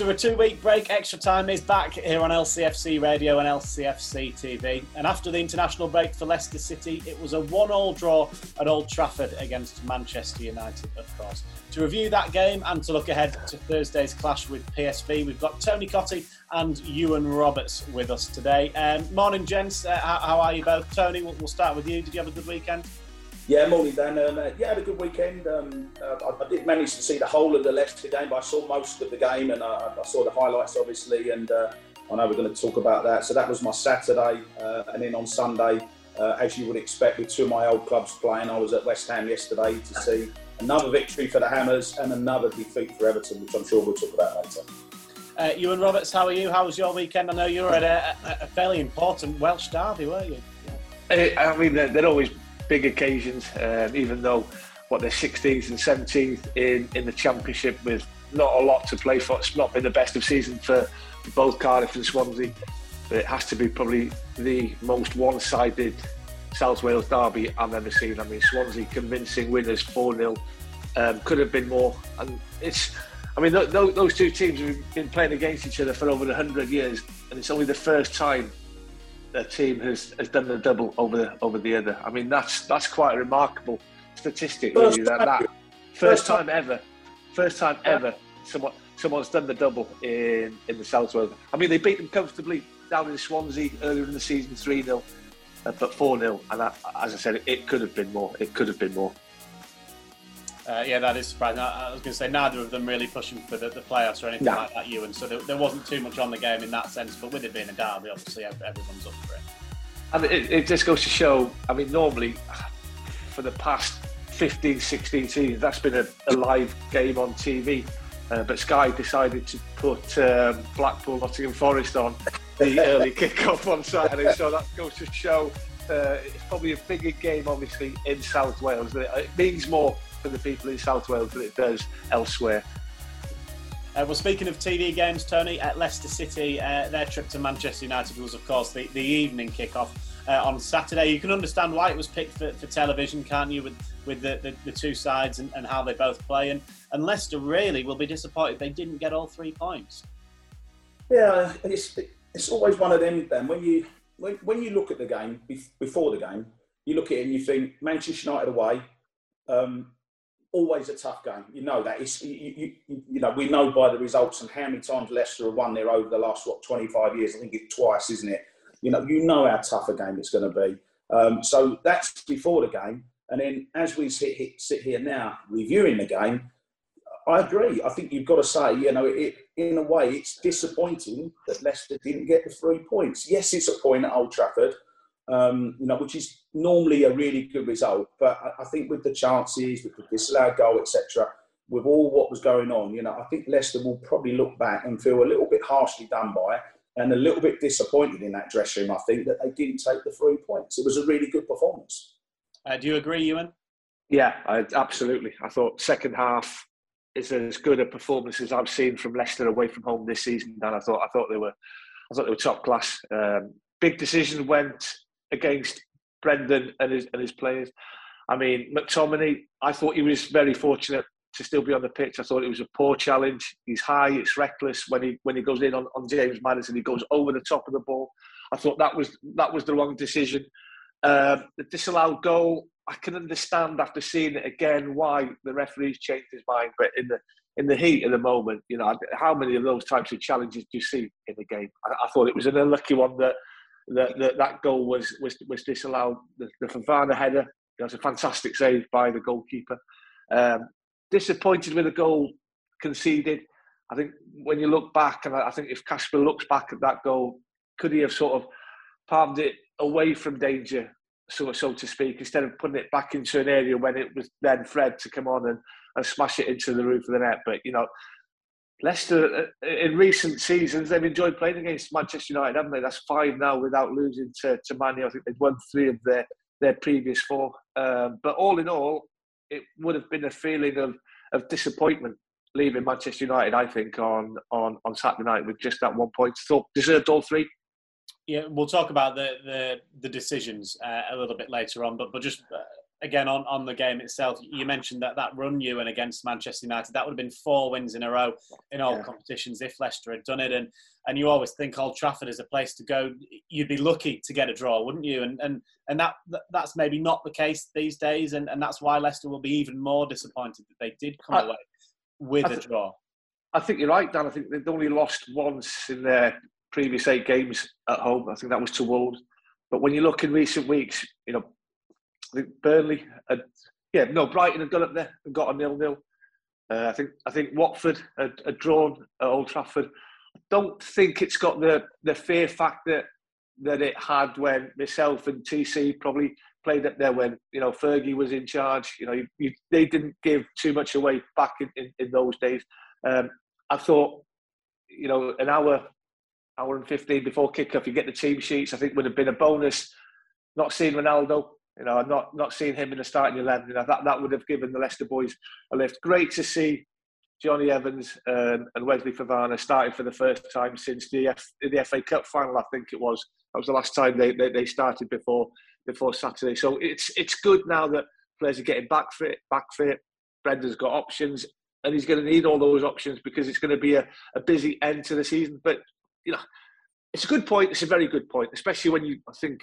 After a two week break, Extra Time is back here on LCFC Radio and LCFC TV. And after the international break for Leicester City, it was a one all draw at Old Trafford against Manchester United, of course. To review that game and to look ahead to Thursday's clash with PSV, we've got Tony Cottee and Ewan Roberts with us today. Um, morning, gents. Uh, how, how, are you both? Tony, we'll, we'll start with you. Did you have a good weekend? Yeah, morning Dan. Um, uh, yeah, had a good weekend. Um, uh, I, I, did manage to see the whole of the Leicester game, but I saw most of the game and I, I saw the highlights, obviously. And uh, I know we're going to talk about that. So that was my Saturday, uh, and then on Sunday, uh, as you would expect, with two of my old clubs playing, I was at West Ham yesterday to see another victory for the Hammers and another defeat for Everton, which I'm sure we'll talk about later. Uh, Ewan Roberts, how are you? How was your weekend? I know you were at a, a fairly important Welsh derby, weren't you? Yeah. I mean, they're, they're always big occasions, um, even though what they're 16th and 17th in, in the championship with not a lot to play for. It's not been the best of season for, both Cardiff and Swansea. But it has to be probably the most one-sided South Wales derby I've ever seen. I mean, Swansea convincing winners 4-0 um, could have been more. And it's, I mean, th- th- those two teams have been playing against each other for over 100 years, and it's only the first time a team has, has done the double over the, over the other. I mean, that's that's quite a remarkable statistic, first really. That, that first time ever, first time ever, someone someone's done the double in in the South Wales. I mean, they beat them comfortably down in Swansea earlier in the season, three 0 uh, but four 0 and that, as I said, it, it could have been more. It could have been more. Uh, yeah, that is surprising. I, I was going to say neither of them really pushing for the, the playoffs or anything no. like that, Ewan. So there, there, wasn't too much on the game in that sense. But with it being a derby, obviously everyone's up for it. And it, it just goes to show. I mean, normally for the past 15, 16 seasons, that's been a, a live game on TV. Uh, but Sky decided to put um, Blackpool Nottingham Forest on the early kick-off on Saturday, so that goes to show uh, it's probably a bigger game, obviously, in South Wales. It means more for the people in South Wales than it does elsewhere. Uh, well, speaking of TV games, Tony, at Leicester City, uh, their trip to Manchester United was, of course, the, the evening kickoff uh, on Saturday. You can understand why it was picked for, for television, can't you, with, with the, the, the two sides and, and, how they both play? And, and Leicester really will be disappointed they didn't get all three points. Yeah, it's, it's always one of them, then. When you, when, when you look at the game, before the game, you look at it and you think Manchester United away, um, always a tough game. You know that. It's, you, you, you, know, we know by the results and how many times Leicester have won there over the last, what, 25 years. I think it's twice, isn't it? You know, you know how tough a game it's going to be. Um, so that's before the game. And then as we sit, sit here now reviewing the game, I agree. I think you've got to say, you know, it, in a way, it's disappointing that Leicester didn't get the three points. Yes, it's a point at Old Trafford, um, you know, which is normally a really good result. But I, I think with the chances, with the disallowed goal, etc., with all what was going on, you know, I think Leicester will probably look back and feel a little bit harshly done by and a little bit disappointed in that dressing room. I think that they didn't take the three points. It was a really good performance. Uh, do you agree, Ewan? Yeah, I, absolutely. I thought second half is as good a performance as I've seen from Leicester away from home this season. And I thought I thought they were I thought they were top class. Um, big decision went against Brendan and his and his players. I mean, McTominay, I thought he was very fortunate to still be on the pitch. I thought it was a poor challenge. He's high, it's reckless when he when he goes in on, on James Maddison, he goes over the top of the ball. I thought that was that was the wrong decision. Um, the disallowed goal, I can understand after seeing it again why the referee's changed his mind. But in the in the heat of the moment, you know, how many of those types of challenges do you see in the game? I, I thought it was an unlucky one that that that, that goal was was was disallowed. The, the header, it was a fantastic save by the goalkeeper. Um, disappointed with the goal conceded. I think when you look back, and I think if Kasper looks back at that goal, could he have sort of palmed it away from danger, so so to speak, instead of putting it back into an area when it was then Fred to come on and, and smash it into the roof of the net? But you know, Leicester uh, in recent seasons they've enjoyed playing against Manchester United, haven't they? That's five now without losing to, to Man. I think they've won three of their their previous four. Um, but all in all, it would have been a feeling of of disappointment leaving Manchester United. I think on on on Saturday night with just that one point. Thought deserved all three. Yeah, we'll talk about the the, the decisions uh, a little bit later on, but but just. Again on, on the game itself, you mentioned that that run you and against Manchester United, that would have been four wins in a row in all yeah. competitions if Leicester had done it. And and you always think Old Trafford is a place to go. You'd be lucky to get a draw, wouldn't you? And and and that that's maybe not the case these days, and, and that's why Leicester will be even more disappointed that they did come I, away with th- a draw. I think you're right, Dan. I think they've only lost once in their previous eight games at home. I think that was to Wolves. But when you look in recent weeks, you know, Burnley, had, yeah, no, Brighton had gone up there and got a nil-nil. Uh, I think I think Watford had, had, drawn at Old Trafford. I don't think it's got the the fear factor that it had when myself and TC probably played up there when you know Fergie was in charge. You know, you, you, they didn't give too much away back in, in, in those days. Um, I thought, you know, an hour, hour and fifteen before kickoff, you get the team sheets. I think would have been a bonus. Not seeing Ronaldo, you know, not not seeing him in the starting eleven. You know, that that would have given the Leicester boys a lift. Great to see Jonny Evans um, and Wesley Fofana starting for the first time since the F, the FA Cup final. I think it was. That was the last time they, they, they started before before Saturday. So it's it's good now that players are getting back fit. Back fit. Brendan's got options, and he's going to need all those options because it's going to be a, a busy end to the season. But you know, it's a good point. It's a very good point, especially when you I think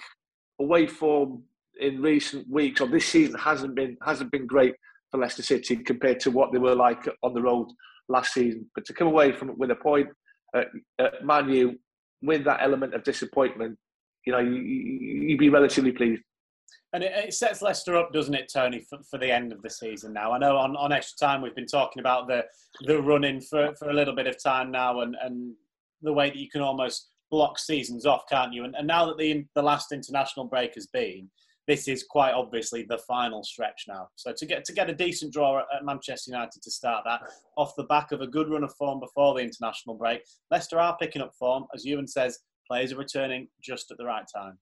away form in recent weeks or this season hasn't been hasn't been great for Leicester City compared to what they were like on the road last season. But to come away from with a point at, at Man U with that element of disappointment, you know, you, you'd be relatively pleased. And it, it, sets Leicester up, doesn't it, Tony, for, for, the end of the season now? I know on, on extra time we've been talking about the the running for, for a little bit of time now and, and the way that you can almost block seasons off, can't you? And, and now that the the last international break has been, this is quite obviously the final stretch now. So to get to get a decent draw at Manchester United to start that off the back of a good run of form before the international break, Leicester are picking up form, as Ewan says. Players are returning just at the right time.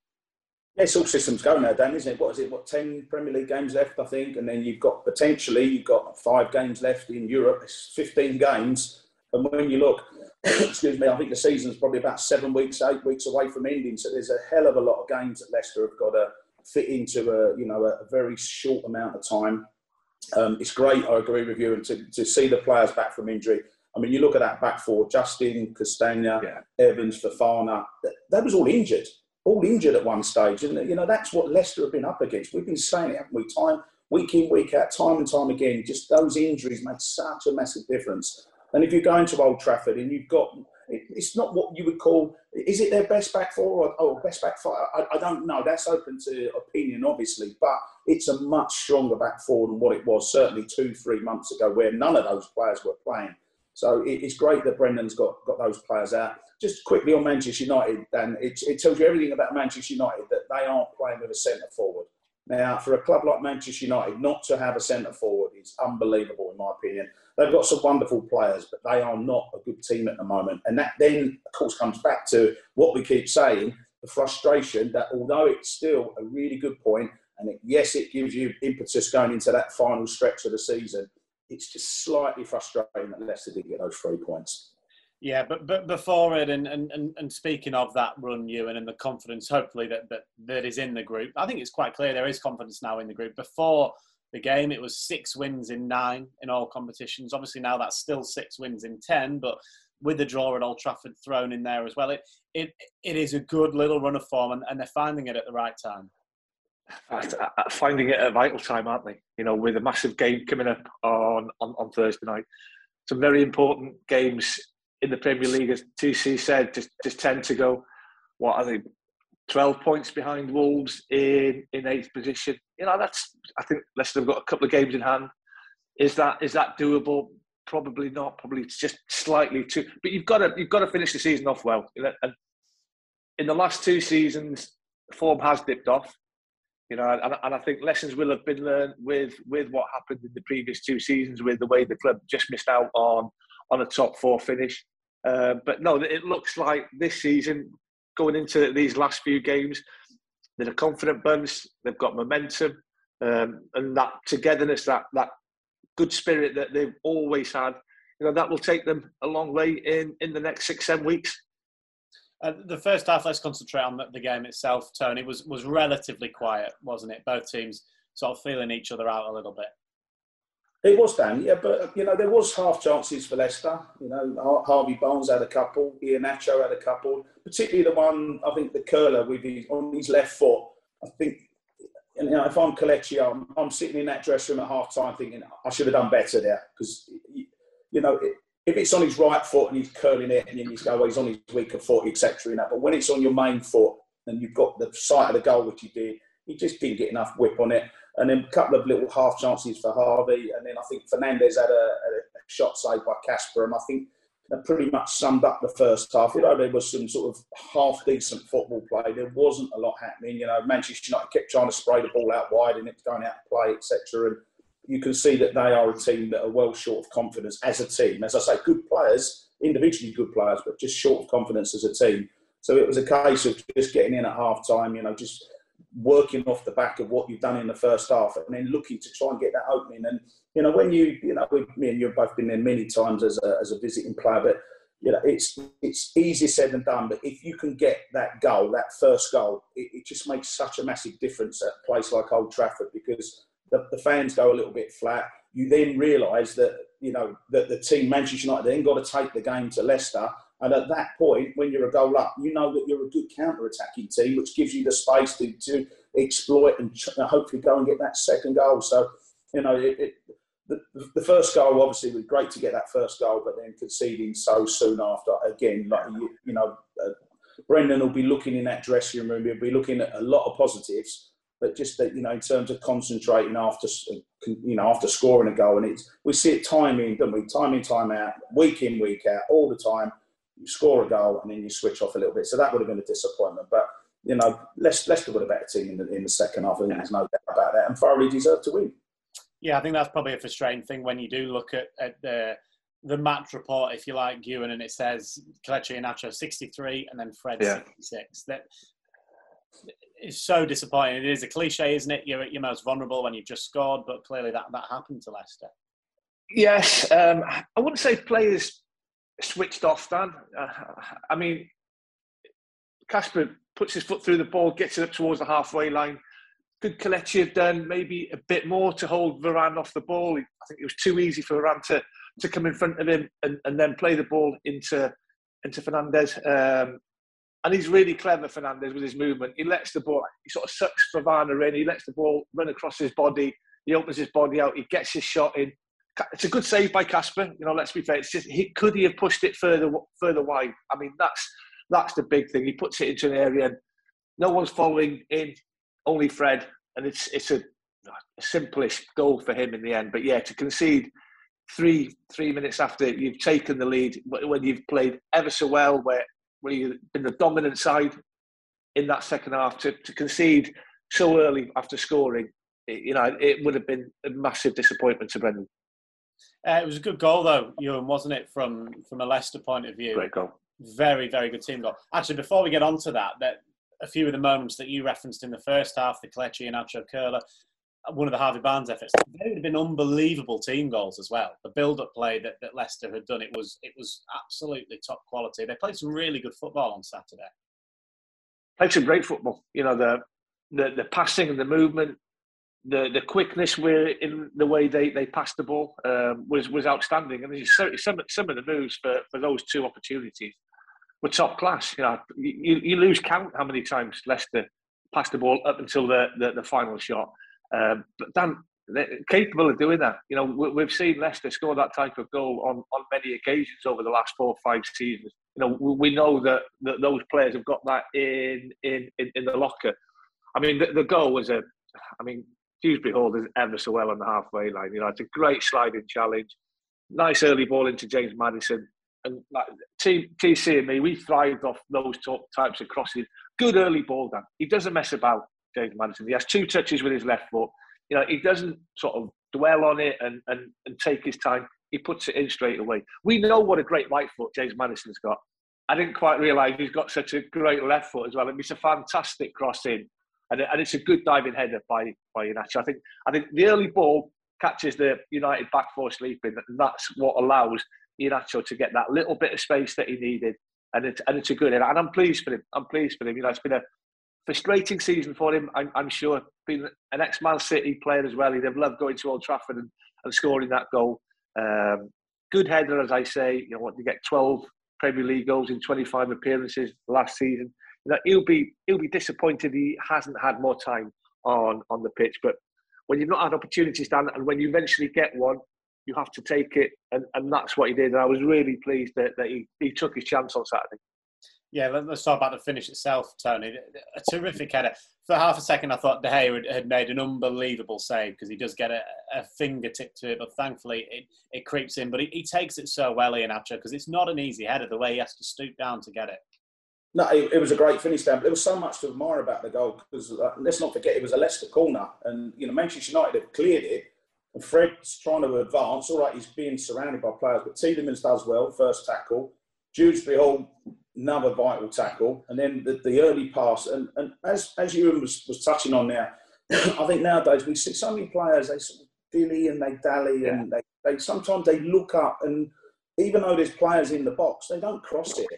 Yeah, it's all systems go now, Dan, isn't it? What is it? What ten Premier League games left, I think, and then you've got potentially you've got five games left in Europe. It's fifteen games, and when you look, excuse me, I think the season's probably about seven weeks, eight weeks away from ending. So there's a hell of a lot of games that Leicester have got to fit into a you know a, very short amount of time. Um, it's great. I agree with you, and to, to see the players back from injury. I mean, you look at that back four: Justin, Castagna, yeah. Evans, Fofana. That was all injured, all injured at one stage, and you know that's what Leicester have been up against. We've been saying it, haven't we? Time week in, week out, time and time again. Just those injuries make such a massive difference. And if you go into Old Trafford and you've got it's not what you would call. Is it their best back four or oh, best back five? I, I, don't know. That's open to opinion, obviously, but it's a much stronger back four than what it was certainly two, three months ago, where none of those players were playing. So it, it's great that Brendan's got got those players out. Just quickly on Manchester United, and it, it tells you everything about Manchester United that they aren't playing with a centre forward. Now, for a club like Manchester United, not to have a centre forward is unbelievable, in my opinion. They've got some wonderful players, but they are not a good team at the moment. And that then, of course, comes back to what we keep saying the frustration that although it's still a really good point, and it, yes, it gives you impetus going into that final stretch of the season, it's just slightly frustrating that Leicester didn't get those three points. Yeah, but but before it, and, and, and speaking of that run, and, and the confidence, hopefully that, that that is in the group. I think it's quite clear there is confidence now in the group. Before the game. It was six wins in nine in all competitions. Obviously, now that's still six wins in ten, but with the draw at Old Trafford thrown in there as well, it it, it is a good little run of form, and, and they're finding it at the right time. Finding uh, uh, it at a vital time, aren't they? You know, with a massive game coming up on, on, on Thursday night. Some very important games in the Premier League, as TC said, just, just tend to go, what are they, 12 points behind Wolves in, in eighth position. You know, that's, I think Leicester have got a couple of games in hand. Is that is that doable? Probably not. Probably it's just slightly too. But you've got to you've got to finish the season off well. And in the last two seasons, form has dipped off. You know, and, and I think lessons will have been learned with with what happened in the previous two seasons, with the way the club just missed out on on a top four finish. Uh, but no, it looks like this season going into these last few games. They're a confident bunch. They've got momentum, um, and that togetherness, that that good spirit that they've always had. You know that will take them a long way in in the next six seven weeks. Uh, the first half, let's concentrate on the, the, game itself. Tony was was relatively quiet, wasn't it? Both teams sort of feeling each other out a little bit. It was Dan, yeah, but you know there was half chances for Leicester. You know, Harvey Barnes had a couple, Iheanacho had a couple, particularly the one I think the curler with his on his left foot. I think you know if I'm Kelechi, I'm, I'm sitting in that dressing room at half time thinking I should have done better there because you know if it's on his right foot and he's curling it and then he's go, well, he's on his weaker foot, etc. You know, but when it's on your main foot and you've got the sight of the goal which he did, he just didn't get enough whip on it and then a couple of little half chances for Harvey, and then I think Fernandes had a, a shot saved by Kasper. and I think that pretty much summed up the first half. You know, there was some sort of half decent football play, there wasn't a lot happening. You know, Manchester United kept trying to spray the ball out wide, and it's going out to play, etc. And you can see that they are a team that are well short of confidence as a team. As I say, good players, individually good players, but just short of confidence as a team. So it was a case of just getting in at half time, you know, just working off the back of what you've done in the first half and then looking to try and get that opening. And, you know, when you, you know, me and you've both been there many times as a, as a visiting player, but, you know, it's, it's easier said than done. But if you can get that goal, that first goal, it, it just makes such a massive difference at a place like Old Trafford because the, the fans go a little bit flat. You then realise that, you know, that the team, Manchester United, then got to take the game to Leicester and at that point, when you're a goal up, you know that you're a good counter-attacking team, which gives you the space to, to exploit and hopefully go and get that second goal. So, you know, it, it, the, the, first goal obviously was great to get that first goal, but then conceding so soon after, again, like you, you know, uh, Brendan will be looking in that dressing room. He'll be looking at a lot of positives, but just that you know, in terms of concentrating after you know after scoring a goal, and it's we see it time in, don't we? Time in, time out, week in, week out, all the time you score a goal and then you switch off a little bit. So that would have been a disappointment. But you know, Leicester, Leicester were a better team in the, in the second half. I think there's no doubt about that. And thoroughly deserved to win. Yeah, I think that's probably a frustrating thing when you do look at, at the the match report, if you like, Ewan, and it says Kelechi Iheanacho 63 and then Fred yeah. 66. That is so disappointing. It is a cliche, isn't it? You're at your most vulnerable when you've just scored, but clearly that, that happened to Leicester. Yes, um, I wouldn't say players switched off, Dan. Uh, I mean, Kasper puts his foot through the ball, gets it up towards the halfway line. Could Kelechi have done maybe a bit more to hold Varane off the ball? I think it was too easy for Varane to, to come in front of him and, and then play the ball into into Fernandes. Um, and he's really clever, Fernandes, with his movement. He lets the ball, he sort of sucks Fofana in, he lets the ball run across his body, he opens his body out, he gets his shot in, it's a good save by Kasper. You know, let's be fair. Just he could he have pushed it further further wide. I mean, that's that's the big thing. He puts it into an area, and no one's following in. Only Fred, and it's it's a, a goal for him in the end. But yeah, to concede three three minutes after you've taken the lead, when you've played ever so well, where where you've been the dominant side in that second half, to, to concede so early after scoring, it, you know, it would have been a massive disappointment to Brendan. Uh, it was a good goal, though, Ewan, wasn't it? From from a Leicester point of view, great goal. Very, very good team goal. Actually, before we get on to that, that a few of the moments that you referenced in the first half, the Kelechi Iheanacho curler, one of the Harvey Barnes efforts, they would have been unbelievable team goals as well. The build-up play that, that Leicester had done, it was it was absolutely top quality. They played some really good football on Saturday. Played some great football. You know the the, the passing and the movement, the the quickness in the way they, they passed the ball um, was was outstanding, and some some of the moves for, for those two opportunities were top class. You know, you, you lose count how many times Leicester passed the ball up until the the, the final shot, um, but Dan capable of doing that. You know, we've seen Leicester score that type of goal on, on many occasions over the last four or five seasons. You know, we know that, that those players have got that in in, in, in the locker. I mean, the, the goal was a, I mean, Dewsbury Hall does ever so well on the halfway line. You know, it's a great sliding challenge. Nice early ball into James Maddison. And like T, TC and me, we thrived off those types of crosses. Good early ball, Dan. He doesn't mess about, James Maddison. He has two touches with his left foot. You know, he doesn't sort of dwell on it and, and, and take his time. He puts it in straight away. We know what a great right foot James Maddison's got. I didn't quite realise he's got such a great left foot as well. It's a fantastic cross in and, and it's a good diving header by by Iheanacho. I think I think the early ball catches the United back four sleeping, and that's what allows Iheanacho to get that little bit of space that he needed. And it's and it's a good header, and I'm pleased for him. I'm pleased for him. You know, it's been a frustrating season for him. I'm, I'm sure. Being an ex-Man City player as well, he'd have loved going to Old Trafford and, and scoring that goal. Um, good header, as I say. You know, what to get 12 Premier League goals in 25 appearances last season. He'll be he'll be disappointed he hasn't had more time on on the pitch. But when you've not had opportunities, Dan, and when you eventually get one, you have to take it, and, and that's what he did. And I was really pleased that, that he, he took his chance on Saturday. Yeah, let's talk about the finish itself, Tony. A terrific header. For half a second, I thought De Gea had made an unbelievable save because he does get a, a, fingertip to it, but thankfully it, it creeps in. But he, he takes it so well, Iheanacho, because it's not an easy header the way he has to stoop down to get it. No, it, it was a great finish down. But there was so much to admire about the goal because uh, let's not forget it was a Leicester corner, and you know Manchester United have cleared it, and Fred's trying to advance. All right, he's being surrounded by players, but Tielemans does well. First tackle. Dewsbury Hall another vital tackle, and then the, the early pass. And, and as as Ewan was, was touching on there, I think nowadays we see so many players they sort of dilly and they dally, yeah. and they, they sometimes they look up, and even though there's players in the box, they don't cross it.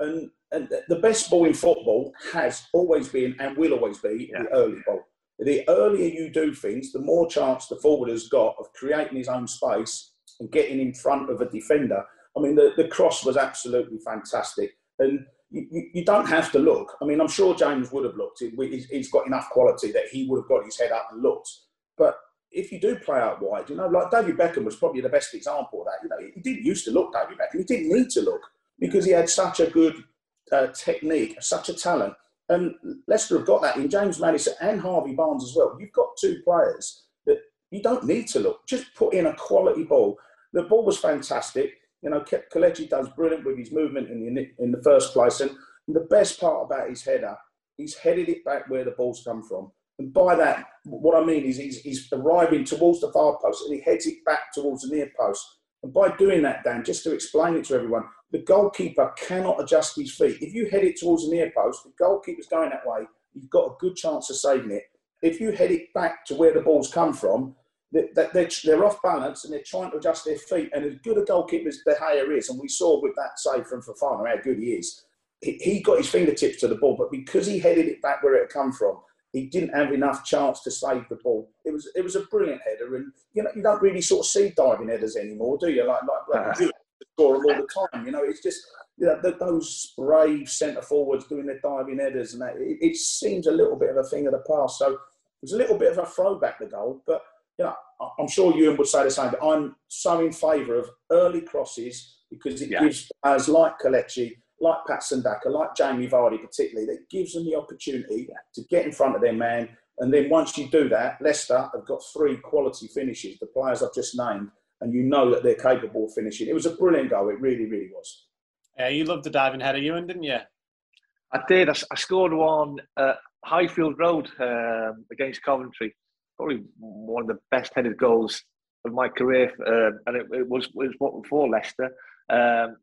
And and the best ball in football has always been and will always be yeah. the early ball. The earlier you do things, the more chance the forward has got of creating his own space and getting in front of a defender. I mean, the, the cross was absolutely fantastic. And you, you, don't have to look. I mean, I'm sure James would have looked. He's got enough quality that he would have got his head up and looked. But if you do play out wide, you know, like David Beckham was probably the best example of that. You know, he didn't used to look, David Beckham. He didn't need to look because he had such a good uh, technique, such a talent. And Leicester have got that in James Maddison and Harvey Barnes as well. You've got two players that you don't need to look. Just put in a quality ball. The ball was fantastic. You know, Kelechi does brilliant with his movement in the, in the first place. And the best part about his header, he's headed it back where the ball's come from. And by that, what I mean is he's, he's arriving towards the far post and he heads it back towards the near post. And by doing that, Dan, just to explain it to everyone, the goalkeeper cannot adjust his feet. If you head it towards the near post, the goalkeeper's going that way, you've got a good chance of saving it. If you head it back to where the ball's come from, they're, they're off balance and they're trying to adjust their feet. And as good a goalkeeper as De Gea is, and we saw with that save from Fofana how good he is, he got his fingertips to the ball, but because he headed it back where it had come from, he didn't have enough chance to save the ball. It was it was a brilliant header, and you know you don't really sort of see diving headers anymore, do you? Like like, like ah. you score them all the time. You know, it's just you know, those brave centre forwards doing their diving headers, and that it, it seems a little bit of a thing of the past. So it was a little bit of a throwback the goal, but you know, I'm sure Ewan would say the same, but I'm so in favour of early crosses because it yeah. gives players like Kelechi, like Patson Daka, like Jamie Vardy particularly, that gives them the opportunity to get in front of their man. And then once you do that, Leicester have got three quality finishes, the players I've just named, and you know that they're capable of finishing. It was a brilliant goal, it really, really was. Yeah, you loved the diving header, Ewan, didn't you? I did. I, scored one at Highfield Road um, against Coventry probably one of the best headed goals of my career, uh, and it, it, was was for Leicester. Um,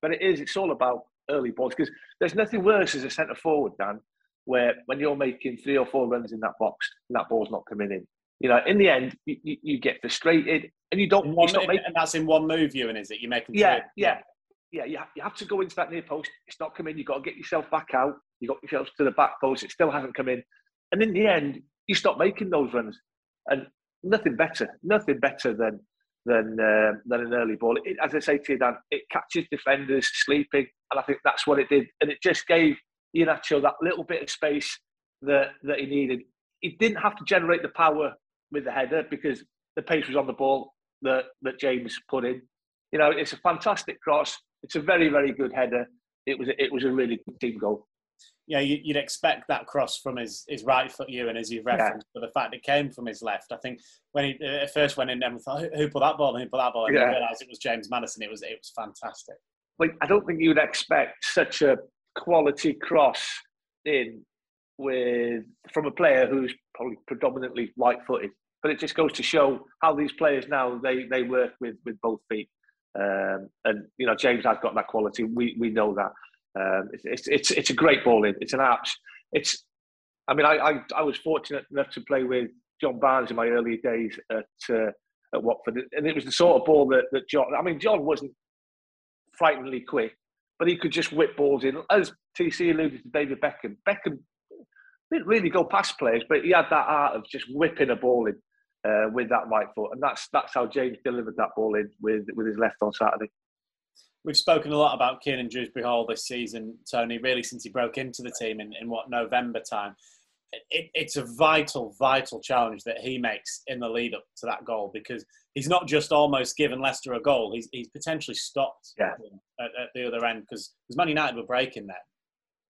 but it is it's all about early balls because there's nothing worse as a centre forward, Dan, where when you're making three or four runs in that box and that ball's not coming in. You know, in the end, you, you, you get frustrated and you don't. One, you making, and that's in one move, Ewan, is it? You're making. Yeah, yeah, yeah. You, you have to go into that near post. It's not coming. You've got to get yourself back out. You got yourself to the back post. It still hasn't come in. And in the end, you stop making those runs. And nothing better, nothing better than than uh, than an early ball. It, as I say to you, Dan, it catches defenders sleeping, and I think that's what it did. And it just gave Iheanacho that little bit of space that that he needed. He didn't have to generate the power with the header because the pace was on the ball that that James put in. You know, it's a fantastic cross. It's a very very good header. It was it was a really good team goal you know, you'd expect that cross from his, his right foot, Ewan, as you've referenced, yeah. but the fact it came from his left, I think when he uh, first went in, everyone thought, who put that ball? Who put that ball? And yeah. realised it was James Maddison. It was it was fantastic. Like I don't think you'd expect such a quality cross in with from a player who's probably predominantly light-footed. But it just goes to show how these players now they they work with with both feet. Um, and you know James has got that quality. We we know that. Um, it's, it's, it's a great ball in. It's an apps. It's, I mean, I, I, I, was fortunate enough to play with John Barnes in my early days at uh, at Watford, and it was the sort of ball that, that John. I mean, John wasn't frighteningly quick, but he could just whip balls in. As TC alluded to David Beckham, Beckham, didn't really go past players, but he had that art of just whipping a ball in uh, with that right foot, and that's that's how James delivered that ball in with with his left on Saturday. We've spoken a lot about Kiernan Dewsbury Hall this season, Tony. Really, since he broke into the team in, in what November time, it, it's a vital, vital challenge that he makes in the lead up to that goal because he's not just almost given Leicester a goal; he's he's potentially stopped yeah. at, at, the other end because Man United were breaking there.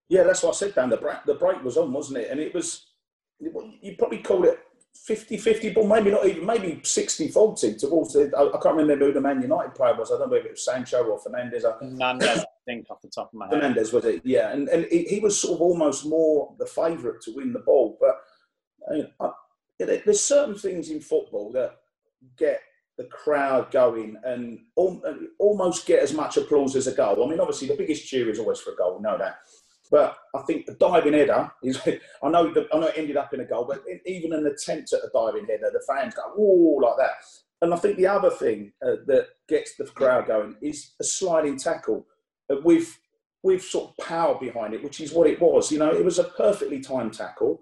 Yeah, that's what I said, Dan. The break, the break was on, wasn't it? And it was, you probably called it 50 50, but maybe not even, maybe 60 40 towards the. I, I, can't remember who the Man United player was. I don't know if it was Sancho or Fernandes. Fernandes, I think, off the top of my head. Fernandes, was it? Yeah. And, and he, he was sort of almost more the favourite to win the ball. But I, I, there's certain things in football that get the crowd going and almost get as much applause as a goal. I mean, obviously, the biggest cheer is always for a goal, we know that. But I think the diving header is. I know I know it ended up in a goal, but even an attempt at a diving header, the fans go "whoa" like that. And I think the other thing uh, that gets the crowd going is a sliding tackle uh, with with sort of power behind it, which is what it was. You know, it was a perfectly timed tackle,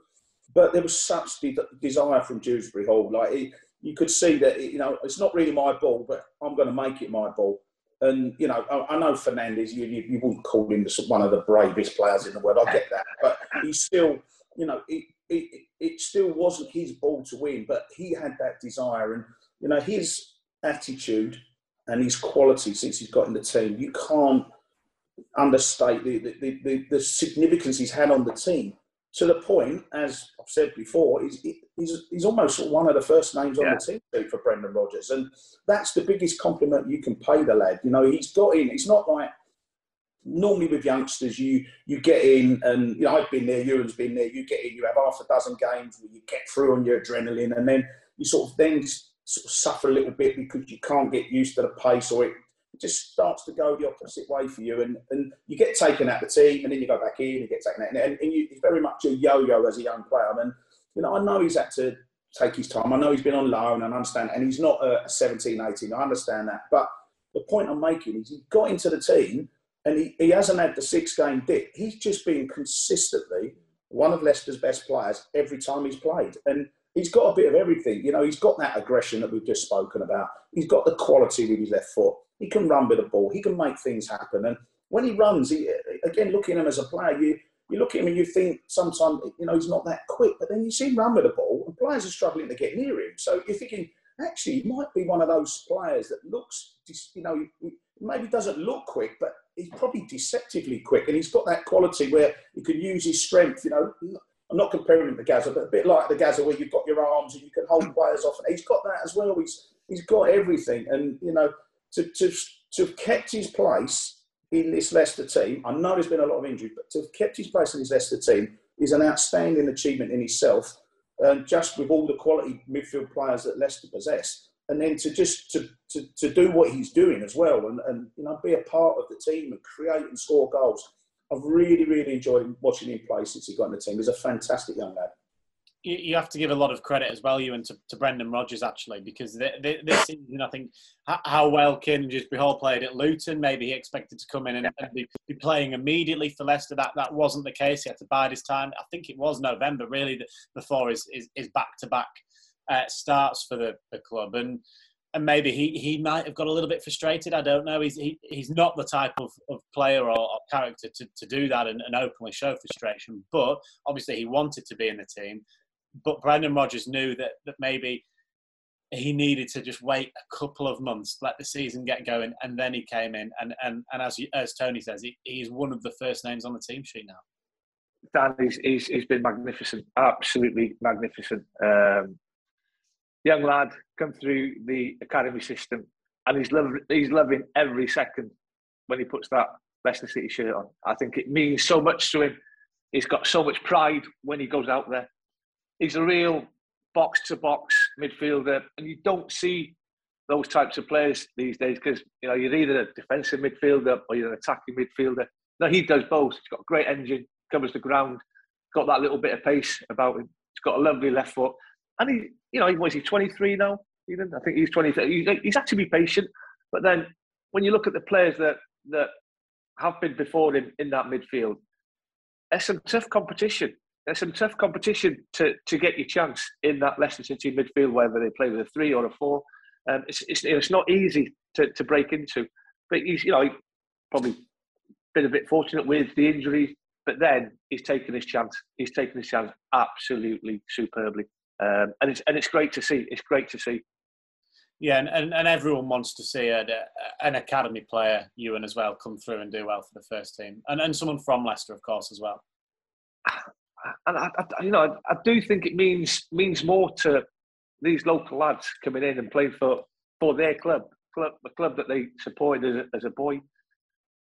but there was such de- desire from Dewsbury Hall. Like it, you could see that you know it's not really my ball, but I'm going to make it my ball. And you know, I, I know Fernandes. You, you, you, wouldn't call him one of the bravest players in the world. I get that, but he's still, you know, it, it, it still wasn't his ball to win. But he had that desire, and you know, his attitude and his quality since he's got in the team. You can't understate the, the, the, the significance he's had on the team to the point, as I've said before, he's, he's, he's almost one of the first names on the team for Brendan Rodgers. And that's the biggest compliment you can pay the lad. You know, he's got in. It's not like normally with youngsters, you you get in and, you know, I've been there, Ewan's been there, you get in, you have half a dozen games where you get through on your adrenaline and then you sort of then sort of suffer a little bit because you can't get used to the pace or it just starts to go the opposite way for you, and, and you get taken out of the team, and then you go back in, you get taken out, and, and you, he's very much a yo-yo as a young player. And you know, I know he's had to take his time. I know he's been on loan, and I understand, and he's not a 17, 18. I understand that, but the point I'm making is he got into the team, and he, he hasn't had the six-game dip. He's just been consistently one of Leicester's best players every time he's played, and he's got a bit of everything. You know, he's got that aggression that we've just spoken about. He's got the quality with his left foot. He can run with the ball. He can make things happen. And when he runs, he, again, looking at him as a player, you, you look at him and you think sometimes, you know, he's not that quick. But then you see him run with the ball and players are struggling to get near him. So you're thinking, actually, he might be one of those players that looks, you know, maybe doesn't look quick, but he's probably deceptively quick. And he's got that quality where he can use his strength, you know. I'm not comparing him to Gazza, but a bit like the Gazza where you've got your arms and you can hold hmm. players off. And he's got that as well. He's he's got everything. And, you know, to, to, to have kept his place in this Leicester team, I know there's been a lot of injuries, but to have kept his place in this Leicester team is an outstanding achievement in itself, um, just with all the quality midfield players that Leicester possess. And then to just to, to, to do what he's doing as well and, and you know be a part of the team and create and score goals. I've really, really enjoyed watching him play since he got in the team. He's a fantastic young lad you have to give a lot of credit as well, you and to, to Brendan Rodgers actually, because this season I think how well Dewsbury Hall played at Luton. Maybe he expected to come in and, and be, be, playing immediately for Leicester. That that wasn't the case. He had to bide his time. I think it was November really before his his back to back starts for the, the club and. And maybe he, he might have got a little bit frustrated. I don't know. He's he, he's not the type of, of player or, or character to, to do that and, and openly show frustration. But obviously, he wanted to be in the team but Brendan Rodgers knew that that maybe he needed to just wait a couple of months, let the season get going, and then he came in. And and, and as as Tony says, he, he's one of the first names on the team sheet now. Dan, he's, he's, he's been magnificent, absolutely magnificent. Um, young lad, come through the academy system, and he's loving, he's loving every second when he puts that Leicester City shirt on. I think it means so much to him. He's got so much pride when he goes out there he's a real box to box midfielder, and you don't see those types of players these days because you know you're either a defensive midfielder or you're an attacking midfielder. No, he does both. He's got a great engine, covers the ground, got that little bit of pace about him. He's got a lovely left foot, and he, you know, was he 23 now? Even I think he's 23. He's actually be patient, but then when you look at the players that that have been before him in that midfield, there's some tough competition there's some tough competition to, to get your chance in that Leicester City midfield, whether they play with a three or a four. Um, it's, it's, it's not easy to, to break into. But he's, you know, probably been a bit fortunate with the injuries, but then he's taken his chance. He's taken his chance absolutely superbly. Um, and it's and it's great to see. It's great to see. Yeah, and, and, and everyone wants to see a, a, an academy player, Ewan as well, come through and do well for the first team, and and someone from Leicester, of course, as well. And I, I you know, I, do think it means means more to these local lads coming in and playing for for their club, club the club that they supported as a, as a boy,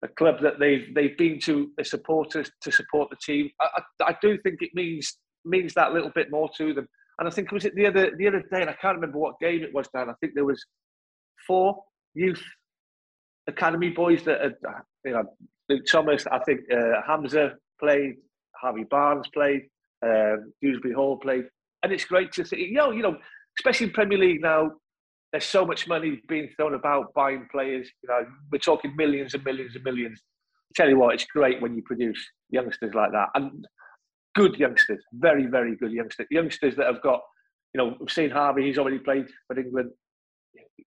a club that they've they've been to as supporters to support the team. I, I, I do think it means means that little bit more to them. And I think was it the other the other day, and I can't remember what game it was. Dan, I think there was four youth academy boys that had, you know, Luke Thomas. I think uh, Hamza played, Harvey Barnes played, um, Dewsbury Hall played, and it's great to see. You know, you know, especially in Premier League now, there's so much money being thrown about buying players. You know, we're talking millions and millions and millions. I tell you what, it's great when you produce youngsters like that. And good youngsters, very, very good youngsters. Youngsters that have got, you know, we've seen Harvey, he's already played for England.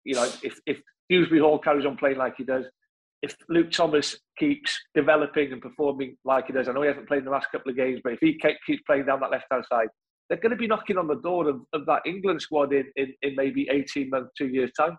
You know, if, if Dewsbury Hall carries on playing like he does, if Luke Thomas keeps developing and performing like he does, I know he hasn't played in the last couple of games, but if he keeps playing down that left hand side, they're going to be knocking on the door of, of that England squad in, in, in maybe 18 months, two years' time.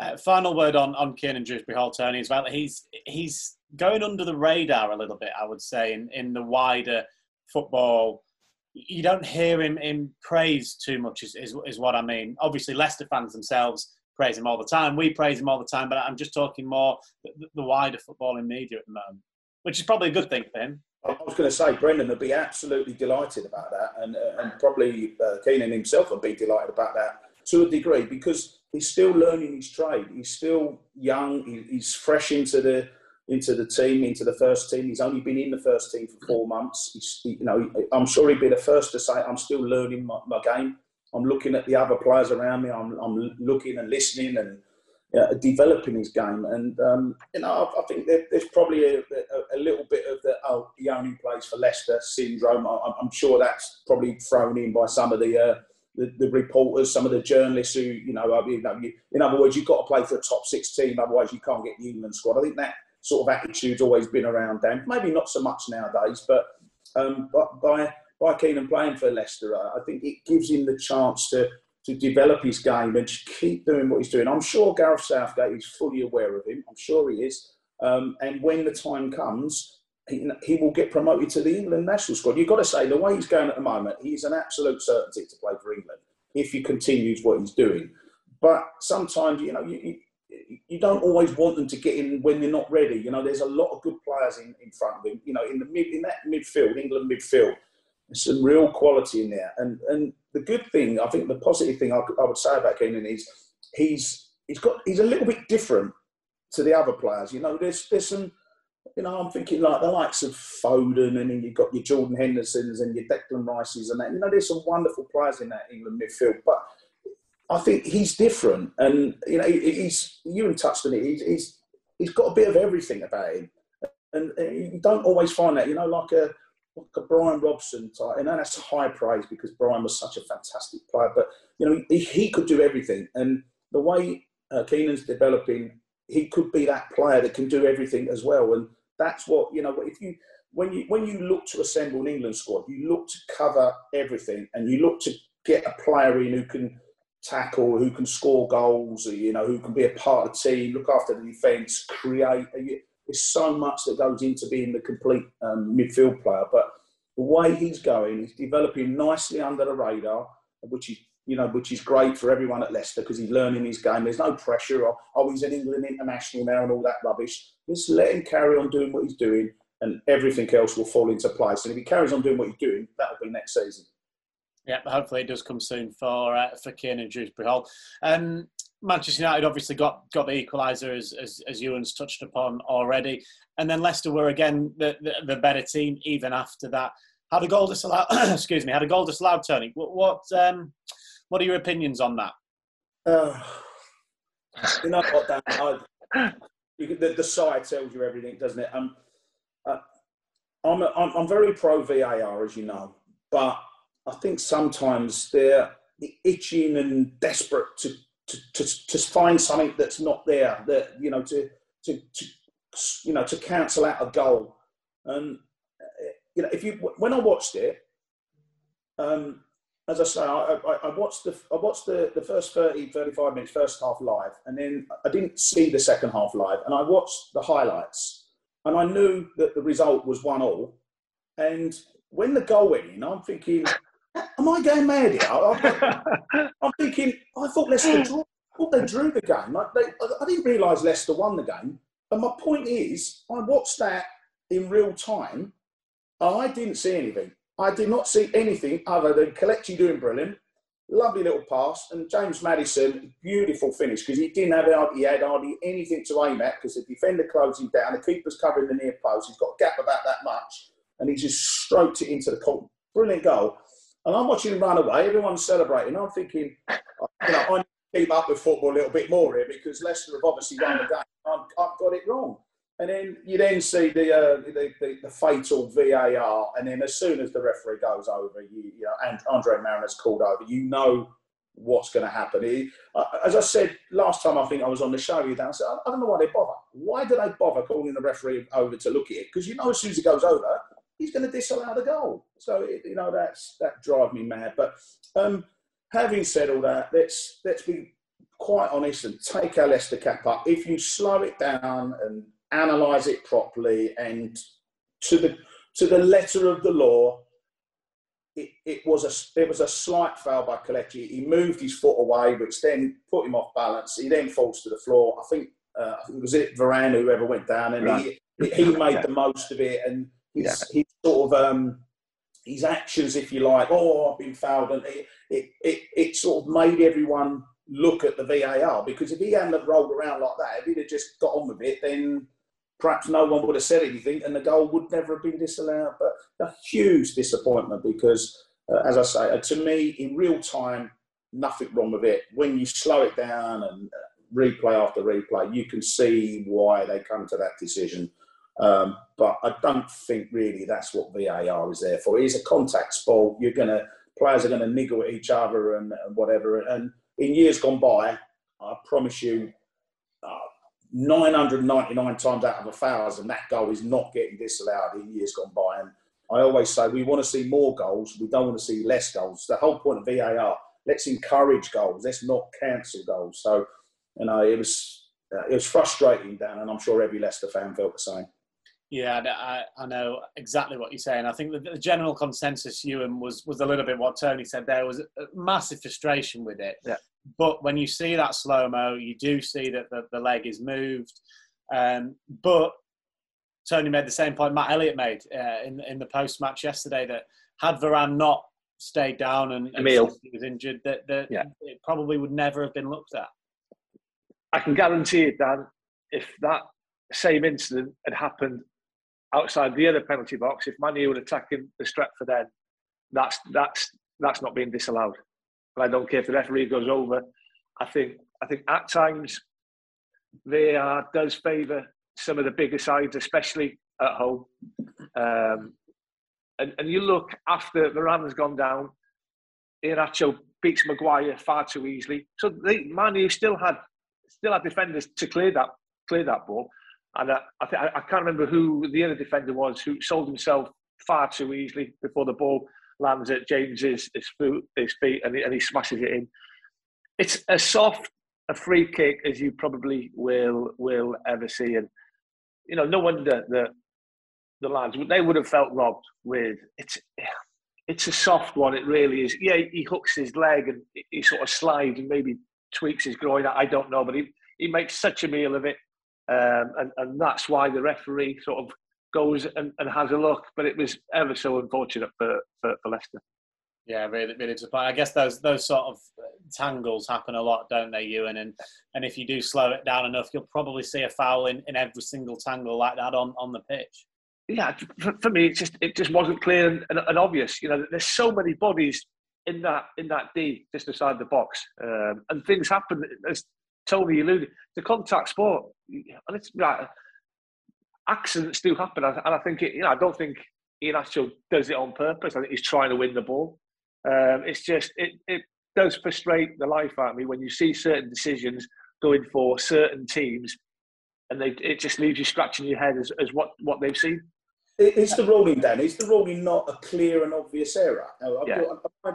Uh, final word on on Kiernan Dewsbury Hall, Tony, as well. He's he's going under the radar a little bit, I would say, in, in the wider football, you don't hear him in praise too much, is, is, is what I mean. Obviously, Leicester fans themselves praise him all the time. We praise him all the time, but I'm just talking more the, wider footballing media at the moment, which is probably a good thing for him. I was going to say Brendan would be absolutely delighted about that, and uh, and probably uh, Keenan himself would be delighted about that to a degree because he's still learning his trade. He's still young. He, he's fresh into the into the team, into the first team. He's only been in the first team for four months. He's, you know, I'm sure he'd be the first to say, "I'm still learning my, my game. I'm looking at the other players around me. I'm, I'm looking and listening and developing his game." And um, you know, I, I think there, there's probably a, a, a, little bit of the "oh, he only plays for Leicester" syndrome. I, am sure that's probably thrown in by some of the. Uh, the, the, reporters, some of the journalists who, you know, you know you, in other words, you've got to play for a top six team, otherwise you can't get the England squad. I think that sort of attitude's always been around Dan. Maybe not so much nowadays, but, um, but by by Keenan playing for Leicester, I think it gives him the chance to to develop his game and just keep doing what he's doing. I'm sure Gareth Southgate is fully aware of him. I'm sure he is. Um, and when the time comes, he, he, will get promoted to the England national squad. You've got to say, the way he's going at the moment, he's an absolute certainty to play for England if he continues what he's doing. But sometimes, you know, you, you don't always want them to get in when they're not ready. You know, there's a lot of good players in, in front of him. You know, in the mid in that midfield, England midfield, some real quality in there. And and the good thing, I think, the positive thing I, I would say about Keenan is he's he's got he's a little bit different to the other players. You know, there's there's some. You know, I'm thinking like the likes of Foden, and then you've got your Jordan Hendersons and your Declan Rices and that. You know, there's some wonderful players in that England midfield, but I think he's different, and you know, he's you touched on it. He's, he's he's got a bit of everything about him, and, and you don't always find that. You know, like a like a Brian Robson type, and that's high praise because Brian was such a fantastic player. But you know, he, he could do everything, and the way uh, Keenan's developing, he could be that player that can do everything as well. And that's what you know. If you when you when you look to assemble an England squad, you look to cover everything, and you look to get a player in who can tackle, who can score goals, you know, who can be a part of the team, look after the defence, create. There's so much that goes into being the complete um, midfield player. But the way he's going, he's developing nicely under the radar, which is you know, which is great for everyone at Leicester because he's learning his game. There's no pressure. Or, oh, he's an England international now and all that rubbish. Just let him carry on doing what he's doing, and everything else will fall into place. And if he carries on doing what he's doing, that'll be next season. Yeah, hopefully it does come soon for uh, for Kiernan Dewsbury Hall. Um, Manchester United obviously got got the equaliser as, as as Ewan's touched upon already, and then Leicester were again the, the, the better team even after that. Had a goal disallowed. excuse me. Had a goal disallowed. Tony, what what, um, what are your opinions on that? Uh, you know what, Dan? I, the, the side tells you everything, doesn't it? Um, uh, I'm, a, I'm I'm very pro VAR, as you know, but I think sometimes they're itching and desperate to to, to, to find something that's not there. That you know to to, to you know to cancel out a goal. And you know if you when I watched it, um, as I say, I, I, watched the I watched the, the first 30, 35 minutes, first half live, and then I didn't see the second half live, and I watched the highlights, and I knew that the result was one all. And when the goal went in, I'm thinking, am I going mad here? I, am thinking, I thought Leicester drew. I thought they drew the game. Like they, I didn't realise Leicester won the game. And my point is, I watched that in real time. I didn't see anything. I did not see anything other than Kelechi doing brilliant, lovely little pass, and James Maddison, beautiful finish because he didn't have he had hardly anything to aim at because the defender closed him down, the keeper's covering the near post, he's got a gap about that much, and he just stroked it into the corner. Brilliant goal. And I'm watching him run away, everyone's celebrating. I'm thinking, you know, I need to keep up with football a little bit more here because Leicester have obviously won the game. I've, I've got it wrong. And then you then see the, uh, the, the, the, fatal VAR, and then as soon as the referee goes over, you, you know, and Andre Marriner's called over, you know what's going to happen. He, uh, as I said last time, I think I was on the show, you down. I said, I don't know why they bother. Why do they bother calling the referee over to look at it? Because you know, as soon as it goes over, he's going to disallow the goal. So it, you know that's that drives me mad. But um, having said all that, let's let's be quite honest and take our Leicester cap up. If you slow it down and analyse it properly and to the to the letter of the law, it, it was a it was a slight foul by Kelechi. He moved his foot away, which then put him off balance. He then falls to the floor. I think uh, I think it was it Varane whoever went down, and right. he he made the most of it. And his, yeah. his sort of um, his actions, if you like, oh, I've been fouled, and it, it, it, it sort of made everyone look at the VAR because if he hadn't rolled around like that, if he'd have just got on with it, then perhaps no one would have said anything and the goal would never have been disallowed. But a huge disappointment because, uh, as I say, uh, to me, in real time, nothing wrong with it. When you slow it down and uh, replay after replay, you can see why they come to that decision. Um, but I don't think really that's what VAR is there for. It is a contact sport. You're going to players are going to niggle at each other and, and whatever. And in years gone by, I promise you, 999 times out of a thousand, that goal is not getting disallowed in years gone by. And I always say we want to see more goals. We don't want to see less goals. The whole point of VAR, let's encourage goals. Let's not cancel goals. So, you know, it was uh, it was frustrating, Dan, and I'm sure every Leicester fan felt the same. Yeah, I, I know exactly what you're saying. I think the, the general consensus, Ewan, was was a little bit what Tony said. There was massive frustration with it. Yeah. But when you see that slow mo, you do see that the, the leg is moved. Um, but Tony made the same point Matt Elliott made uh, in in the post match yesterday that had Varane not stayed down and, and he was injured, that, that yeah. it probably would never have been looked at. I can guarantee it, Dan. If that same incident had happened outside the other penalty box, if Manu were attacking the Stretford end, that's that's that's not being disallowed. But I don't care if the referee goes over. I think I think at times VAR does favour some of the bigger sides, especially at home. Um, and, and you look after Varane's gone down, Iheanacho beats Maguire far too easily. So the Manu still had still had defenders to clear that clear that ball. And I, I, think, I can't remember who the other defender was who sold himself far too easily before the ball lands at James's his, foot, his feet and he, and he smashes it in. It's a soft, a free kick as you probably will will ever see, and you know no wonder that the lads they would have felt robbed with it's. It's a soft one. It really is. Yeah, he hooks his leg and he sort of slides and maybe tweaks his groin. I don't know, but he, he makes such a meal of it. Um, and, and that's why the referee sort of goes and, and has a look. But it was ever so unfortunate for, for, for Leicester. Yeah, really, really disappointing. I guess those those sort of tangles happen a lot, don't they, Ewan? And and if you do slow it down enough, you'll probably see a foul in, in every single tangle like that on, on the pitch. Yeah, for, for me, it just it just wasn't clear and, and, and, obvious. You know, there's so many bodies in that in that D just beside the box, um, and things happen. As Tony alluded, the contact sport, and it's right. Accidents do happen, and I think it. You know, I don't think Ian Iheanacho does it on purpose. I think he's trying to win the ball. Um, it's just it, it does frustrate the life out of me when you see certain decisions going for certain teams, and they it just leaves you scratching your head as, as what, what they've seen. Is the ruling, Dan? Is the ruling not a clear and obvious error? Yeah. I,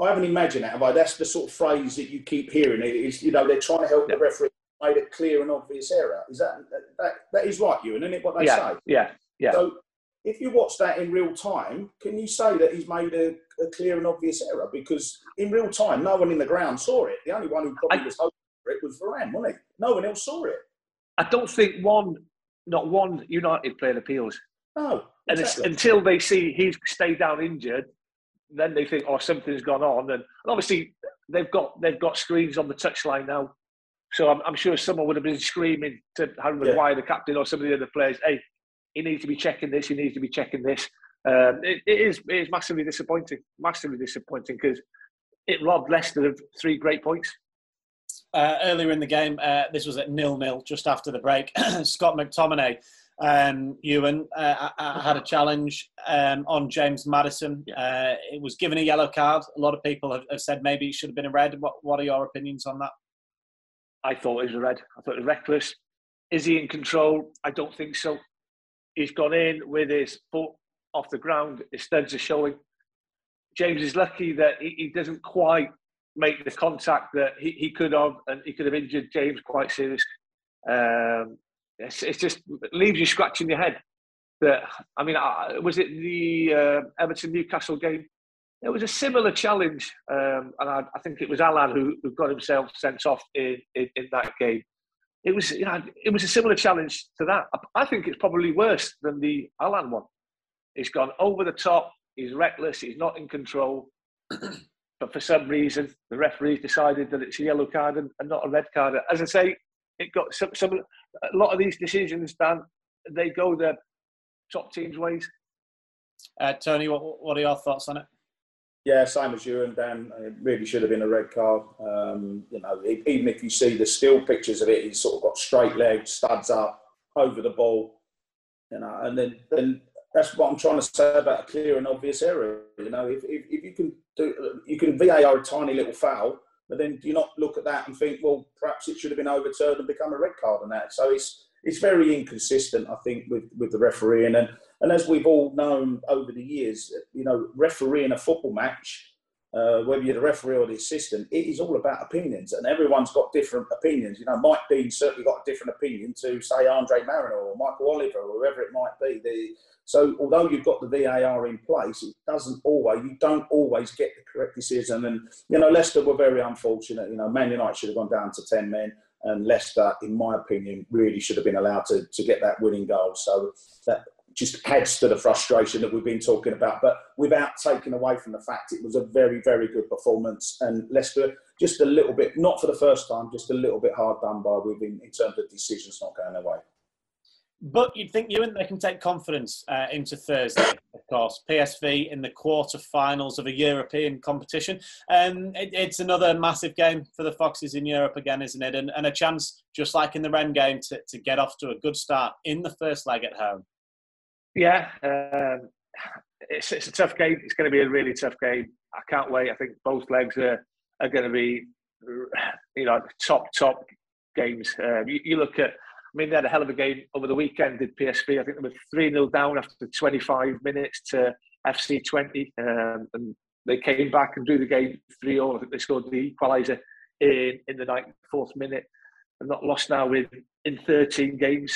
I, haven't imagined that, have I? That's the sort of phrase that you keep hearing. It is, you know, they're trying to help yeah. the referee made a clear and obvious error. Is that that, that is right, Ewan? Isn't it what they yeah. say? Yeah, yeah. So if you watch that in real time, can you say that he's made a, a, clear and obvious error? Because in real time, no one in the ground saw it. The only one who probably I, was hoping for it was Varane, wasn't he? No one else saw it. I don't think one, not one United player appeals. No. Exactly. And until they see he's stayed down injured, then they think, oh, something's gone on. And, and obviously, they've got they've got screens on the touchline now, so I'm, I'm sure someone would have been screaming to Harry Maguire, yeah. the captain, or some of the other players, "Hey, he needs to be checking this. He needs to be checking this." Um, it, it is it is massively disappointing, massively disappointing because it robbed Leicester of three great points. Uh, earlier in the game, uh, this was at nil nil just after the break. Scott McTominay um, Ewan uh, I, I had a challenge um, on James Maddison. Uh, it was given a yellow card. A lot of people have, have, said maybe it should have been a red. What, what are your opinions on that? I thought it was a red. I thought it was reckless. Is he in control? I don't think so. He's gone in with his foot off the ground. His studs are showing. James is lucky that he, he doesn't quite make the contact that he, he could have, and he could have injured James quite seriously. Um, it's, it's just it leaves you scratching your head. That I mean, was it the uh, Everton Newcastle game? It was a similar challenge, um, and I, I, think it was Allan who, who got himself sent off in, in, in, that game. It was, you know, it was a similar challenge to that. I, I think it's probably worse than the Allan one. He's gone over the top. He's reckless. He's not in control. but for some reason, the referees decided that it's a yellow card and, and not a red card. As I say, it got some, some a lot of these decisions, Dan, they go the top teams' ways. Uh, Tony, what, what are your thoughts on it? Yeah, same as you and Dan. It really should have been a red card. Um, you know, even if you see the still pictures of it, he's sort of got straight legs, studs up, over the ball. You know, and then then that's what I'm trying to say about a clear and obvious error. You know, if, if, if you can do, you can VAR a tiny little foul, but then do you not look at that and think, well, perhaps it should have been overturned and become a red card and that? So it's it's very inconsistent, I think, with, with the refereeing. And, and as we've all known over the years, you know, refereeing a football match, uh, whether you're the referee or the assistant, it is all about opinions. And everyone's got different opinions. You know, Mike Dean certainly got a different opinion to, say, Andre Marriner or Michael Oliver or whoever it might be. The, so although you've got the VAR in place, it doesn't always you don't always get the correct decision. And you know, Leicester were very unfortunate. You know, Man United should have gone down to ten men, and Leicester, in my opinion, really should have been allowed to to get that winning goal. So that just adds to the frustration that we've been talking about, but without taking away from the fact it was a very, very good performance. And Leicester, just a little bit, not for the first time, just a little bit hard done by with in, in terms of decisions not going away. But you'd think Ewan they can take confidence uh, into Thursday, of course. PSV in the quarter-finals of a European competition. Um, it, it's another massive game for the Foxes in Europe again, isn't it? And, and a chance, just like in the Rennes game, to, to get off to a good start in the first leg at home. Yeah, um, it's, it's a tough game. It's going to be a really tough game. I can't wait. I think both legs are, are going to be, you know, top, top games. Um, you, you look at mean, they had a hell of a game over the weekend, did PSV. I think they were 3 0 down after 25 minutes to FC Twente. Um, and they came back and drew the game 3 0. I think they scored the equaliser in, in the 94th minute. And not lost now with in 13 games.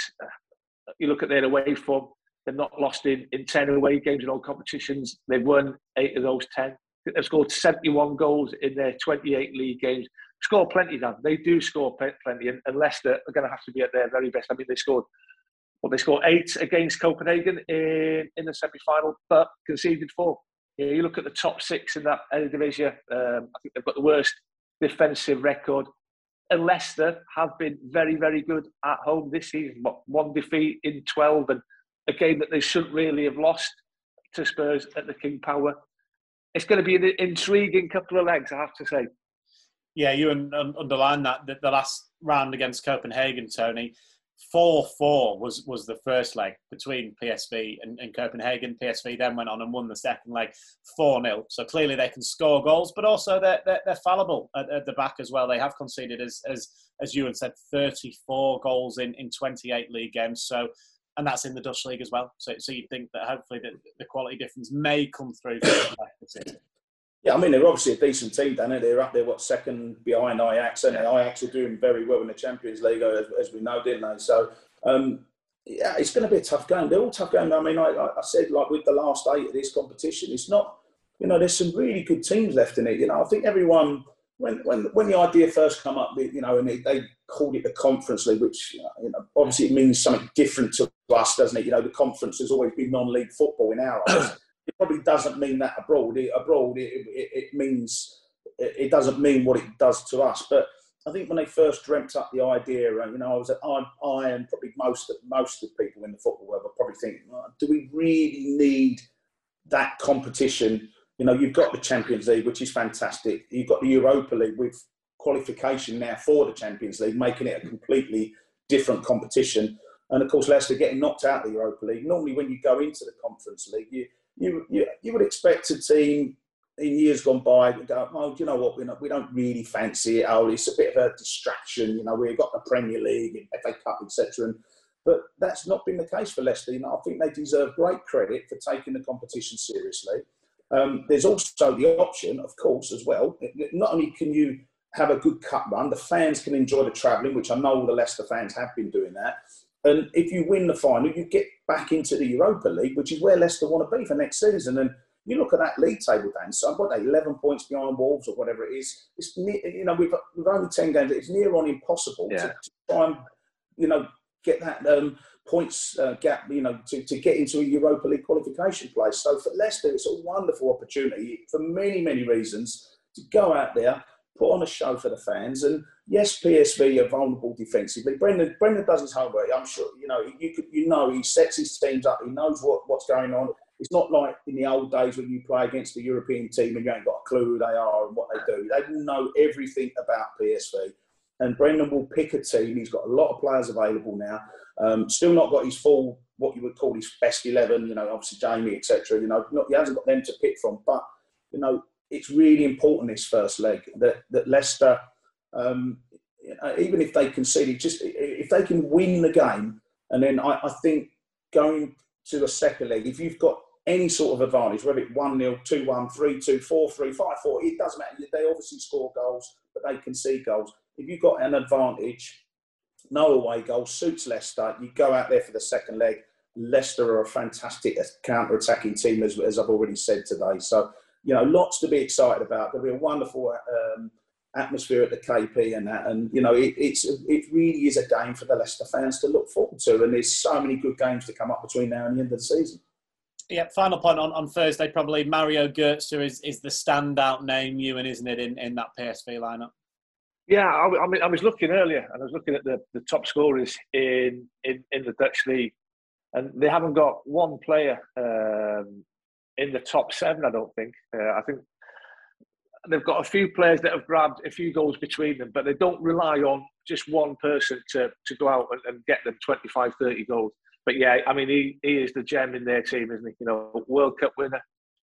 You look at their away form, they've not lost in, in 10 away games in all competitions. They've won eight of those 10. They've scored 71 goals in their 28 league games score plenty, Dan. They do score plenty, and, and Leicester are going to have to be at their very best. I mean, they scored well, they scored eight against Copenhagen in, in the semi-final, but conceded four. You, you look at the top six in that division. Um, I think they've got the worst defensive record. And Leicester have been very, very good at home this season. What, one defeat in 12 and a game that they shouldn't really have lost to Spurs at the King Power. It's going to be an intriguing couple of legs, I have to say. Yeah, you underline that the, the last round against Copenhagen, Tony. Four four was was the first leg between PSV and, and, Copenhagen. PSV then went on and won the second leg four 0 So clearly they can score goals, but also they're they're, they're fallible at, at, the back as well. They have conceded as as as Ewan said, thirty four goals in in twenty eight league games. So and that's in the Dutch league as well. So so you'd think that hopefully the, the quality difference may come through. Yeah, I mean they're obviously a decent team, Dan. They're up there, what second behind Ajax, and Ajax are doing very well in the Champions League, as, as we know, didn't they? So um, yeah, it's going to be a tough game. They're all tough games. I mean, I, I said like with the last eight of this competition, it's not. You know, there's some really good teams left in it. You know, I think everyone when when when the idea first come up, you know, and they, they called it the Conference League, which you know, obviously it means something different to us, doesn't it? You know, the conference has always been non-league football in our eyes it probably doesn't mean that abroad. It, abroad, it, it, it means it doesn't mean what it does to us. But I think when they first dreamt up the idea, uh, you know, I was I, I and probably most of most of the people in the football world are probably thinking, do we really need that competition? You know, you've got the Champions League, which is fantastic. You've got the Europa League with qualification now for the Champions League, making it a completely different competition. And of course, Leicester getting knocked out of the Europa League. Normally, when you go into the Conference League, you you, you, you would expect a team in years gone by to go, oh, you know what, we're not, we don't really fancy it. Oh, it's a bit of a distraction. You know, we've got the Premier League, FA Cup, etc. But that's not been the case for Leicester. You know, I think they deserve great credit for taking the competition seriously. Um, there's also the option, of course, as well. Not only can you have a good cup run, the fans can enjoy the travelling, which I know all the Leicester fans have been doing that. And if you win the final, you get back into the Europa League, which is where Leicester want to be for next season. And you look at that league table, Dan. So what they eleven points behind Wolves or whatever it is. It's you know we've we've only ten games. It's near on impossible yeah. to, to, try and you know get that um, points uh, gap. You know to, to get into a Europa League qualification place. So for Leicester, it's a wonderful opportunity for many many reasons to go out there put on a show for the fans. And yes, PSV are vulnerable defensively. Brendan, Brendan does his homework. I'm sure you know. You could, you know, he sets his teams up. He knows what, what's going on. It's not like in the old days when you play against a European team and you ain't got a clue who they are and what they do. They know everything about PSV. And Brendan will pick a team. He's got a lot of players available now. Um, still not got his full, what you would call his best eleven. You know, obviously Jamie, etc. You know, not, he hasn't got them to pick from. But you know, it's really important this first leg that that Leicester, um, even if they concede, just if they can win the game, and then I, I think going to the second leg, if you've got any sort of advantage, whether it's 1 0, 2 1, 3 2, 4 3, 5 4, it doesn't matter. They obviously score goals, but they concede goals. If you've got an advantage, no away goal suits Leicester. You go out there for the second leg. Leicester are a fantastic counter attacking team, as, as I've already said today. So you know, lots to be excited about. There'll be a wonderful um, atmosphere at the KP and that, and you know, it, it's it really is a game for the Leicester fans to look forward to. And there's so many good games to come up between now and the end of the season. Yeah, final point on, on Thursday, probably Mario Götze is, is the standout name, Ewan, isn't it, in, in that PSV lineup? Yeah, I, I, mean, I was looking earlier, and I was looking at the, the top scorers in, in, in the Dutch league, and they haven't got one player um, in the top seven. I don't think. Uh, I think they've got a few players that have grabbed a few goals between them, but they don't rely on just one person to, to go out and, and, get them 25, 30 goals. But yeah, I mean, he, he is the gem in their team, isn't he? You know, World Cup winner,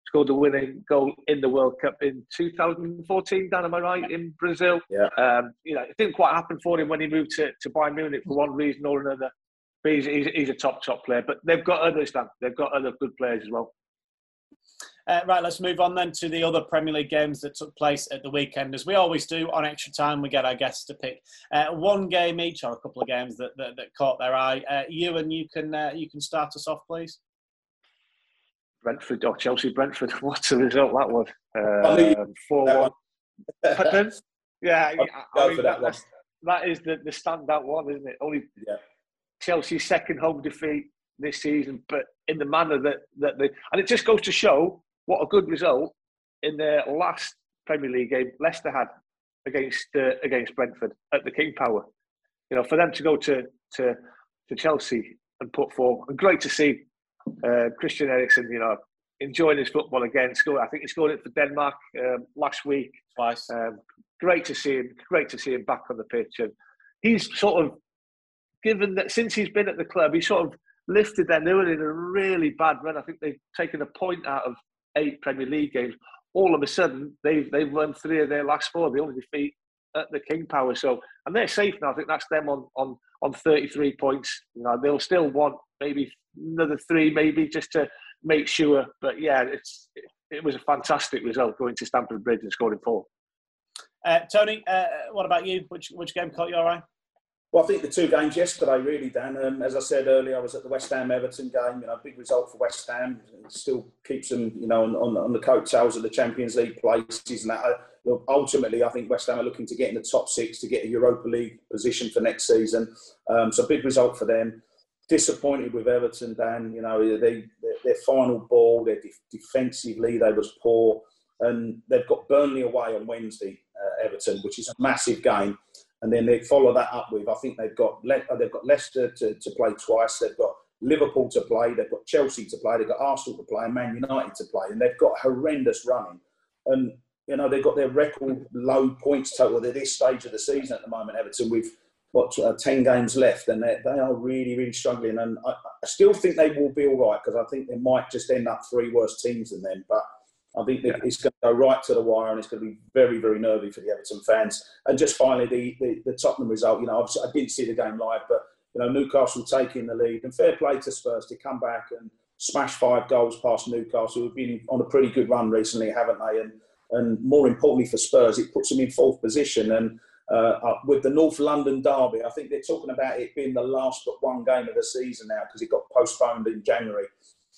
scored the winning goal in the World Cup in 2014, Dan, am I right, in Brazil? Yeah. Um, you know, it didn't quite happen for him when he moved to, to Bayern Munich for one reason or another. But he's, he's, he's a top, top player. But they've got others, Dan. They've got other good players as well. Uh, right, let's move on then to the other Premier League games that took place at the weekend. As we always do on extra time, we get our guests to pick uh, one game each or a couple of games that, that, that caught their eye. Uh, Ewan, you can uh, you can start us off, please. Brentford or Chelsea Brentford. What's the result that was? Um, four one. yeah, I, I mean, that, that, that is the, the standout one, isn't it? Only yeah. Chelsea's second home defeat this season, but in the manner that that they and it just goes to show what a good result in their last Premier League game Leicester had against uh, against Brentford at the King Power. You know, for them to go to to, to Chelsea and put four, and great to see uh, Christian Eriksen. You know, enjoying his football again. Scored, I think he scored it for Denmark um, last week. Twice. Um, great to see him. Great to see him back on the pitch, and he's sort of given that since he's been at the club, he sort of lifted them. They were in a really bad run. I think they've taken a point out of eight Premier League games. All of a sudden, they've they've won three of their last four. The only defeat at the King Power. So, and they're safe now. I think that's them on on on 33 points. You know, they'll still want maybe another three, maybe just to make sure. But yeah, it's it, it was a fantastic result going to Stamford Bridge and scoring four. Uh, Tony, uh, what about you? Which which game caught your eye? Well, I think the two games yesterday, really, Dan. Um, as I said earlier, I was at the West Ham Everton game. You know, big result for West Ham. It still keeps them, you know, on, on, on the coattails of the Champions League places and that. Uh, ultimately, I think West Ham are looking to get in the top six to get a Europa League position for next season. Um, so, big result for them. Disappointed with Everton, Dan. You know, they, their final ball, their de- defensively, they was poor, and they've got Burnley away on Wednesday, uh, Everton, which is a massive game and then they follow that up with I think they've got Le- they've got Leicester to, to play twice, they've got Liverpool to play, they've got Chelsea to play, they've got Arsenal to play, and Man United to play, and they've got horrendous running, and you know they've got their record low points total at this stage of the season at the moment. Everton with what uh, ten games left, and they, they are really really struggling, and I, I still think they will be all right because I think they might just end up three worse teams than them, but I think yeah. it's going to go right to the wire and it's going to be very, very nervy for the Everton fans. And just finally, the, the, the Tottenham result, you know, I didn't see the game live, but, you know, Newcastle taking the lead and fair play to Spurs to come back and smash five goals past Newcastle, who've been on a pretty good run recently, haven't they? And, and more importantly for Spurs, it puts them in fourth position. And uh, uh with the North London derby, I think they're talking about it being the last but one game of the season now because it got postponed in January.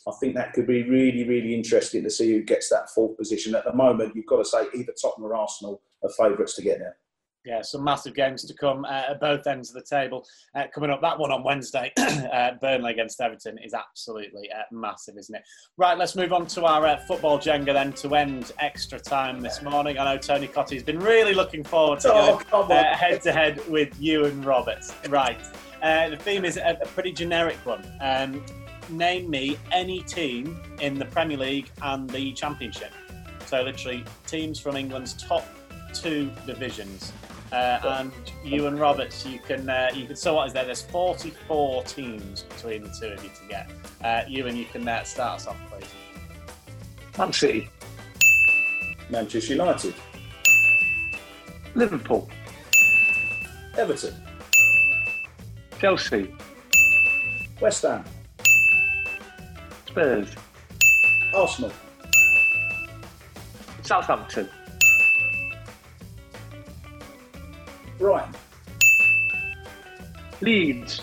I think that could be really, really interesting to see who gets that fourth position. At the moment, you've got to say either Tottenham or Arsenal are favourites to get there. Yeah, some massive games to come uh, at both ends of the table. Uh, coming up, that one on Wednesday, uh, Burnley against Everton, is absolutely uh, massive, isn't it? Right, let's move on to our uh, football Jenga then to end extra time this morning. I know Tony Cottee has been really looking forward to oh, going head to head with Ewan Roberts. Right. Uh, the theme is a, a pretty generic one. Um, name me any team in the Premier League and the Championship. So literally teams from England's top two divisions. Uh, and Ewan Roberts, you can uh, you can. So what is there? There's 44 teams between the two of you to get. Uh, Ewan you can uh, start us off, please. Man City, Manchester United, Liverpool, Everton, Chelsea, West Ham. Spurs. Arsenal. Southampton. Brighton. Leeds.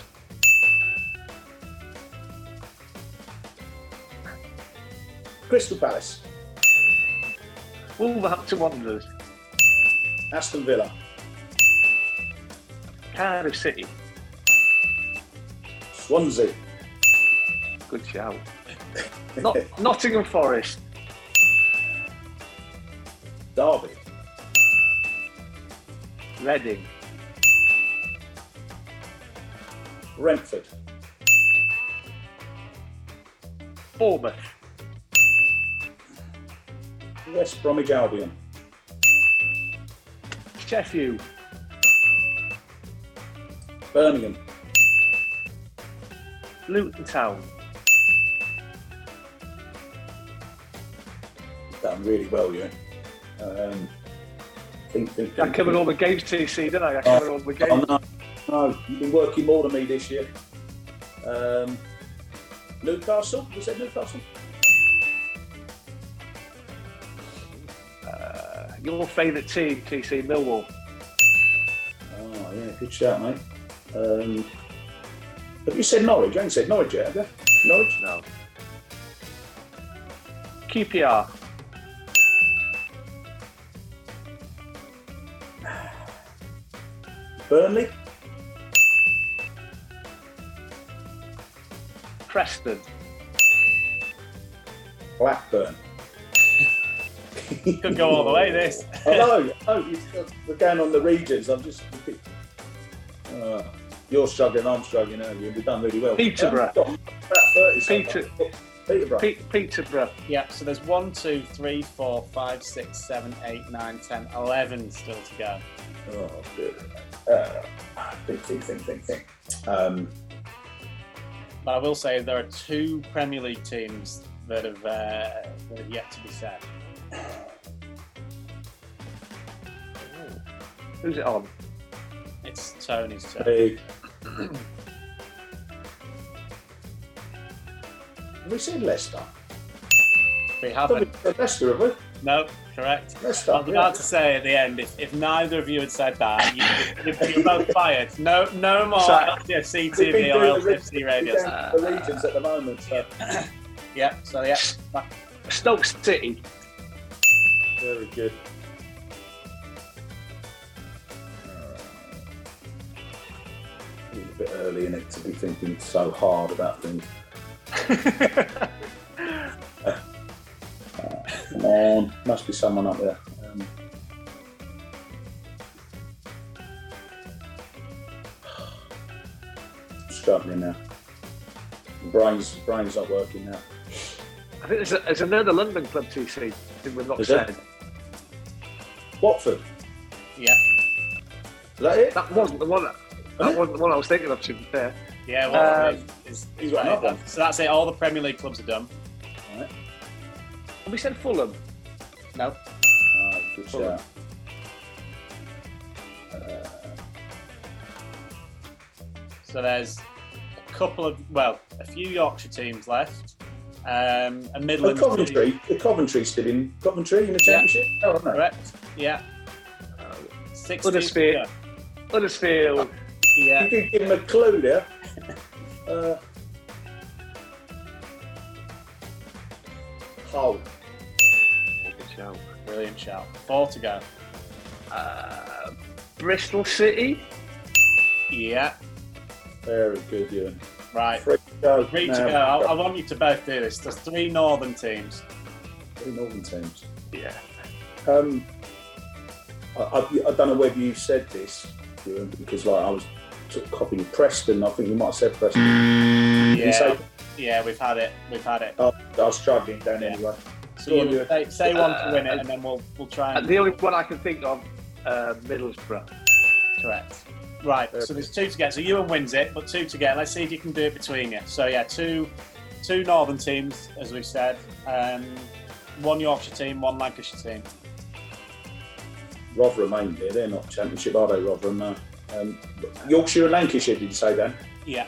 Crystal Palace. Wolverhampton Wanderers. Aston Villa. Cardiff City. Swansea. Good shout. Not, Nottingham Forest. Derby. Reading. Brentford. Bournemouth. West Bromwich Albion. Sheffield. Birmingham. Luton Town. Done really well, you Um, think, think, think, I covered all the games, TC, didn't I? I covered oh, all the games. Oh, no, no, you've been working more than me this year. Um, Newcastle, you said Newcastle? Uh, your favourite team, TC, Millwall. Oh, yeah, good shout, mate. Um, have you said Norwich? You ain't said Norwich yet, have you? Norwich? No. QPR. Burnley. Preston. Blackburn. You could go all the way, this. I know. Oh, we're going on the regions. I'm just. Uh, you're struggling, I'm struggling, aren't you? We've done really well. Peterborough. About 30 Peter, Peterborough. Pe- Peterborough. Yeah, so there's one, two, three, four, five, six, seven, eight, nine, ten, eleven still to go. Oh, good. Uh, think, think, think, think, think. Um, But I will say there are two Premier League teams that have uh, that have yet to be said. Who's it on? It's Tony's turn. hey. Have we said Leicester? We haven't. we said Leicester, have we? No, correct. Leicester. I was about to say at the end, if, if neither of you had said that, you, you, you're both fired. No, no more So- LCFC We've been TV or doing the radio. regions- down to the regions at the moment. So. Yeah, so yeah, back- Stoke City. Very good. It's a bit early in it to be thinking so hard about things. Come on, must be someone up there. Um, struggling now. Brains, brains not working now. I think there's, a, there's another London club TC. I think we've not Is there? said. Watford, yeah, is that it? That wasn't the one. That, that wasn't the one I was thinking of. To be fair, yeah. Well, Um, is, is he's right. another. So that's it. All the Premier League clubs are done. Right. have we said Fulham? No, Ah, good Fulham. shout. Uh, so there's a couple of well, a few Yorkshire teams left. Um, a Oh, Midlands Coventry, the Coventry still in Coventry in the Yeah. championship. Oh, aren't they? correct? Yeah. Six teams to Huddersfield. go. Huddersfield. Yeah. You did give him a clue there. Uh, Hull. Good shout. Brilliant shout. Four to go. Uh, Bristol City. Yeah. Very good, Ewan. Right. Three to go. Three to go. I, I want you to both do this. There's three northern teams. Three Northern teams. Yeah. Um, I, I, I don't know whether you said this, Ewan, because like I was sort of copying Preston. I think you might have said Preston. Yeah. say- Yeah, we've had it. We've had it. Oh, I was struggling down Yeah. anyway. So Go you Ewan. say, say one to win it, Uh, and then we'll we'll try And and the only one I can think of, uh, Middlesbrough. correct. Right. So there's two to get. So Ewan wins it, but two to get. Let's see if you can do it between you. So yeah, two two northern teams, as we said. Um, one Yorkshire team, one Lancashire team. Rotherham ain't there. They're not championship, are they, Rotherham? No. Um, Yorkshire and Lancashire, did you say, Dan? Yeah.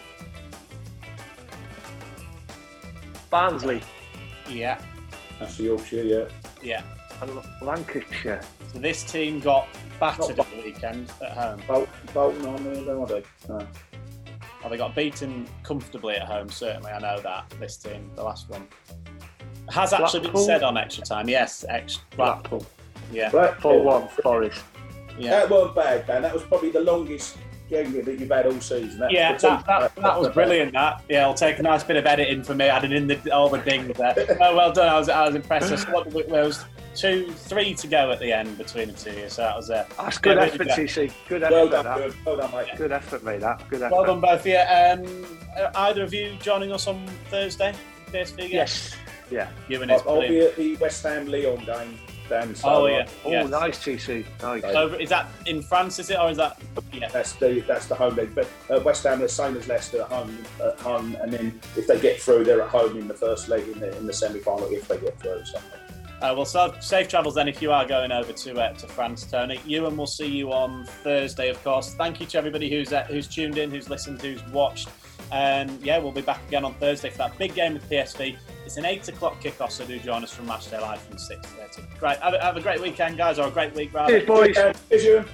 Barnsley Yeah. That's the Yorkshire, yeah. Yeah. and Lancashire. So this team got battered Not at the weekend at home. Bolton, Bolton on there, don't they? No. Well, they got beaten comfortably at home, certainly. I know that, this team, the last one. Has actually been said on extra time. Yes, extra. Blackpool. Yeah. Blackpool. Four one. Forest. Yeah. That weren't bad, Dan. That was probably the longest game that you've had all season. That, Yeah, the that, that, that was brilliant. That yeah, I'll take a nice bit of editing for me, adding in the, all the dings there. Oh, well done. I was, I was impressed. So what, there was two, three to go at the end between the two. So that was uh, That's good Yeah, effort, really TC. Good effort, Well done, that. good. Well done, mate. Good effort, mate. That. Good effort. well done both of you. Um, either of you joining us on Thursday? PSV game? Yes. Yeah. You and his I'll, I'll be at the West Ham Leon game, Dan. So Oh uh, yeah. Oh, yes. nice, TC. Nice. Okay. Over, is that in France? Is it or is that? Yeah. That's the that's the home leg. But uh, West Ham are the same as Leicester at home, at home, and then if they get through, they're at home in the first leg in the in the semi final if they get through. So. Uh, well, so safe travels then if you are going over to uh, to France, Tony. You and we'll see you on Thursday, of course. Thank you to everybody who's uh, who's tuned in, who's listened, who's watched. And yeah, we'll be back again on Thursday for that big game with PSV. It's an eight o'clock kickoff, so do join us from Matchday Live from six thirty. Great, have a, have a great weekend, guys, or a great week rather. Cheers, boys. Cheers, Ewan.